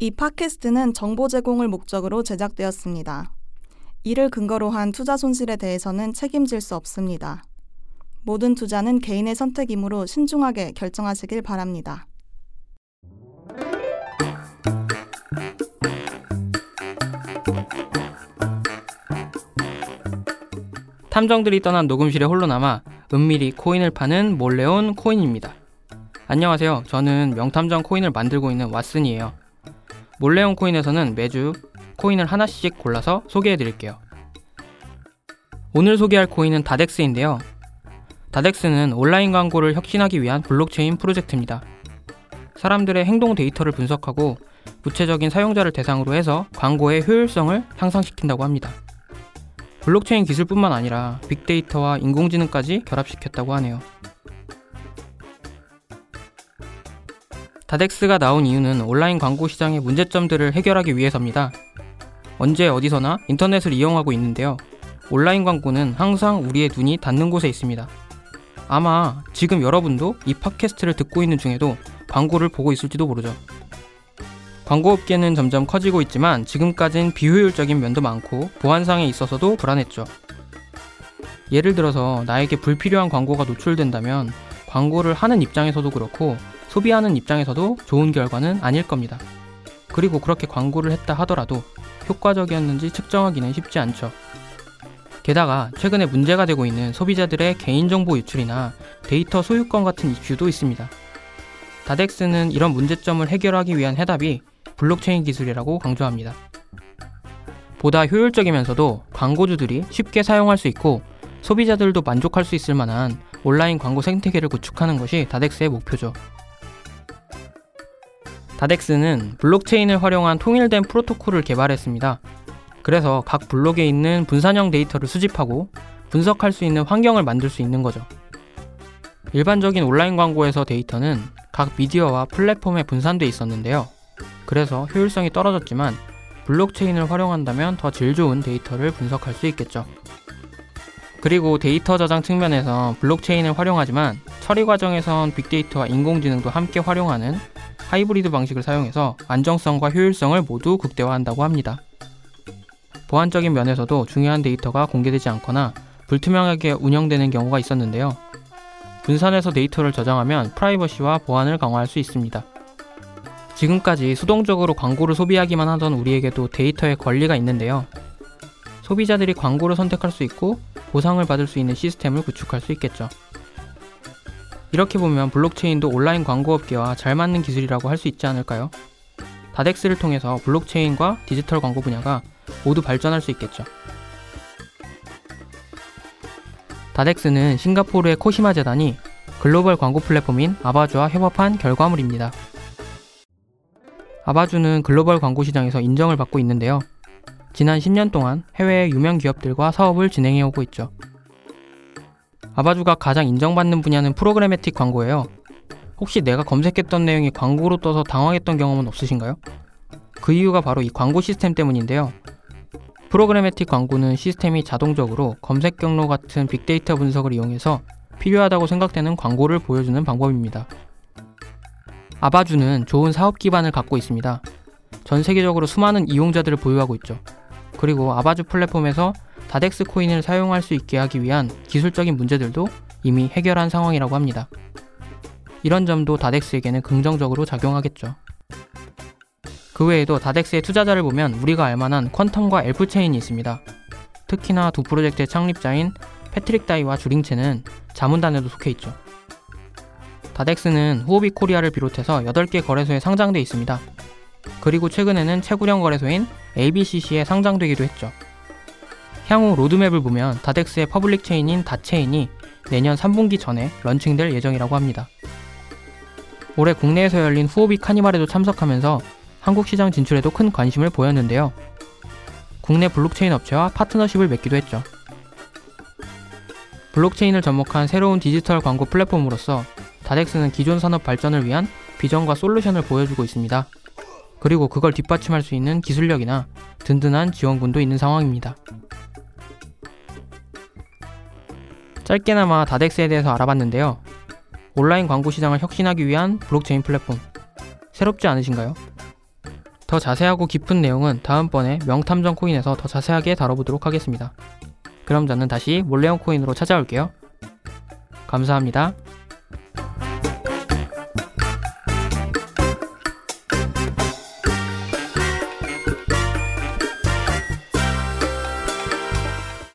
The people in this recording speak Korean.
이 팟캐스트는 정보 제공을 목적으로 제작되었습니다. 이를 근거로 한 투자 손실에 대해서는 책임질 수 없습니다. 모든 투자는 개인의 선택이므로 신중하게 결정하시길 바랍니다. 탐정들이 떠난 녹음실에 홀로 남아 은밀히 코인을 파는 몰래 온 코인입니다. 안녕하세요. 저는 명탐정 코인을 만들고 있는 왓슨이에요. 몰래온 코인에서는 매주 코인을 하나씩 골라서 소개해 드릴게요. 오늘 소개할 코인은 다덱스인데요. 다덱스는 온라인 광고를 혁신하기 위한 블록체인 프로젝트입니다. 사람들의 행동 데이터를 분석하고 구체적인 사용자를 대상으로 해서 광고의 효율성을 향상시킨다고 합니다. 블록체인 기술뿐만 아니라 빅데이터와 인공지능까지 결합시켰다고 하네요. 다덱스가 나온 이유는 온라인 광고 시장의 문제점들을 해결하기 위해서입니다. 언제 어디서나 인터넷을 이용하고 있는데요. 온라인 광고는 항상 우리의 눈이 닿는 곳에 있습니다. 아마 지금 여러분도 이 팟캐스트를 듣고 있는 중에도 광고를 보고 있을지도 모르죠. 광고 업계는 점점 커지고 있지만 지금까진 비효율적인 면도 많고 보안상에 있어서도 불안했죠. 예를 들어서 나에게 불필요한 광고가 노출된다면 광고를 하는 입장에서도 그렇고 소비하는 입장에서도 좋은 결과는 아닐 겁니다. 그리고 그렇게 광고를 했다 하더라도 효과적이었는지 측정하기는 쉽지 않죠. 게다가 최근에 문제가 되고 있는 소비자들의 개인정보 유출이나 데이터 소유권 같은 이슈도 있습니다. 다덱스는 이런 문제점을 해결하기 위한 해답이 블록체인 기술이라고 강조합니다. 보다 효율적이면서도 광고주들이 쉽게 사용할 수 있고 소비자들도 만족할 수 있을 만한 온라인 광고 생태계를 구축하는 것이 다덱스의 목표죠. 다덱스는 블록체인을 활용한 통일된 프로토콜을 개발했습니다. 그래서 각 블록에 있는 분산형 데이터를 수집하고 분석할 수 있는 환경을 만들 수 있는 거죠. 일반적인 온라인 광고에서 데이터는 각 미디어와 플랫폼에 분산돼 있었는데요. 그래서 효율성이 떨어졌지만 블록체인을 활용한다면 더 질 좋은 데이터를 분석할 수 있겠죠. 그리고 데이터 저장 측면에서 블록체인을 활용하지만 처리 과정에선 빅데이터와 인공지능도 함께 활용하는 하이브리드 방식을 사용해서 안정성과 효율성을 모두 극대화한다고 합니다. 보안적인 면에서도 중요한 데이터가 공개되지 않거나 불투명하게 운영되는 경우가 있었는데요. 분산해서 데이터를 저장하면 프라이버시와 보안을 강화할 수 있습니다. 지금까지 수동적으로 광고를 소비하기만 하던 우리에게도 데이터의 권리가 있는데요. 소비자들이 광고를 선택할 수 있고 보상을 받을 수 있는 시스템을 구축할 수 있겠죠. 이렇게 보면 블록체인도 온라인 광고업계와 잘 맞는 기술이라고 할 수 있지 않을까요? 다덱스를 통해서 블록체인과 디지털 광고 분야가 모두 발전할 수 있겠죠. 다덱스는 싱가포르의 코시마 재단이 글로벌 광고 플랫폼인 아바주와 협업한 결과물입니다. 아바주는 글로벌 광고 시장에서 인정을 받고 있는데요. 지난 10년 동안 해외의 유명 기업들과 사업을 진행해 오고 있죠. 아바주가 가장 인정받는 분야는 프로그래매틱 광고예요. 혹시 내가 검색했던 내용이 광고로 떠서 당황했던 경험은 없으신가요? 그 이유가 바로 이 광고 시스템 때문인데요. 프로그래매틱 광고는 시스템이 자동적으로 검색 경로 같은 빅데이터 분석을 이용해서 필요하다고 생각되는 광고를 보여주는 방법입니다. 아바주는 좋은 사업 기반을 갖고 있습니다. 전 세계적으로 수많은 이용자들을 보유하고 있죠. 그리고 아바주 플랫폼에서 다덱스 코인을 사용할 수 있게 하기 위한 기술적인 문제들도 이미 해결한 상황이라고 합니다. 이런 점도 다덱스에게는 긍정적으로 작용하겠죠. 그 외에도 다덱스의 투자자를 보면 우리가 알만한 퀀텀과 엘프체인이 있습니다. 특히나 두 프로젝트의 창립자인 패트릭 다이와 주링체는 자문단에도 속해 있죠. 다덱스는 후오비 코리아를 비롯해서 8개 거래소에 상장돼 있습니다. 그리고 최근에는 최구령 거래소인 ABCC에 상장되기도 했죠. 향후 로드맵을 보면 다덱스의 public chain인 다체인이 내년 3분기 전에 launching될 예정이라고 합니다. 올해 국내에서 열린 후오비 카니발에도 참석하면서 한국 시장 진출에도 큰 관심을 보였는데요. 국내 블록체인 업체와 파트너십을 맺기도 했죠. 블록체인을 접목한 새로운 디지털 광고 플랫폼으로서 다덱스는 기존 산업 발전을 위한 비전과 솔루션을 보여주고 있습니다. 그리고 그걸 뒷받침할 수 있는 기술력이나 든든한 지원군도 있는 상황입니다. 짧게나마 다덱스에 대해서 알아봤는데요. 온라인 광고 시장을 혁신하기 위한 블록체인 플랫폼. 새롭지 않으신가요? 더 자세하고 깊은 내용은 다음번에 명탐정 코인에서 더 자세하게 다뤄보도록 하겠습니다. 그럼 저는 다시 몰래온 코인으로 찾아올게요. 감사합니다.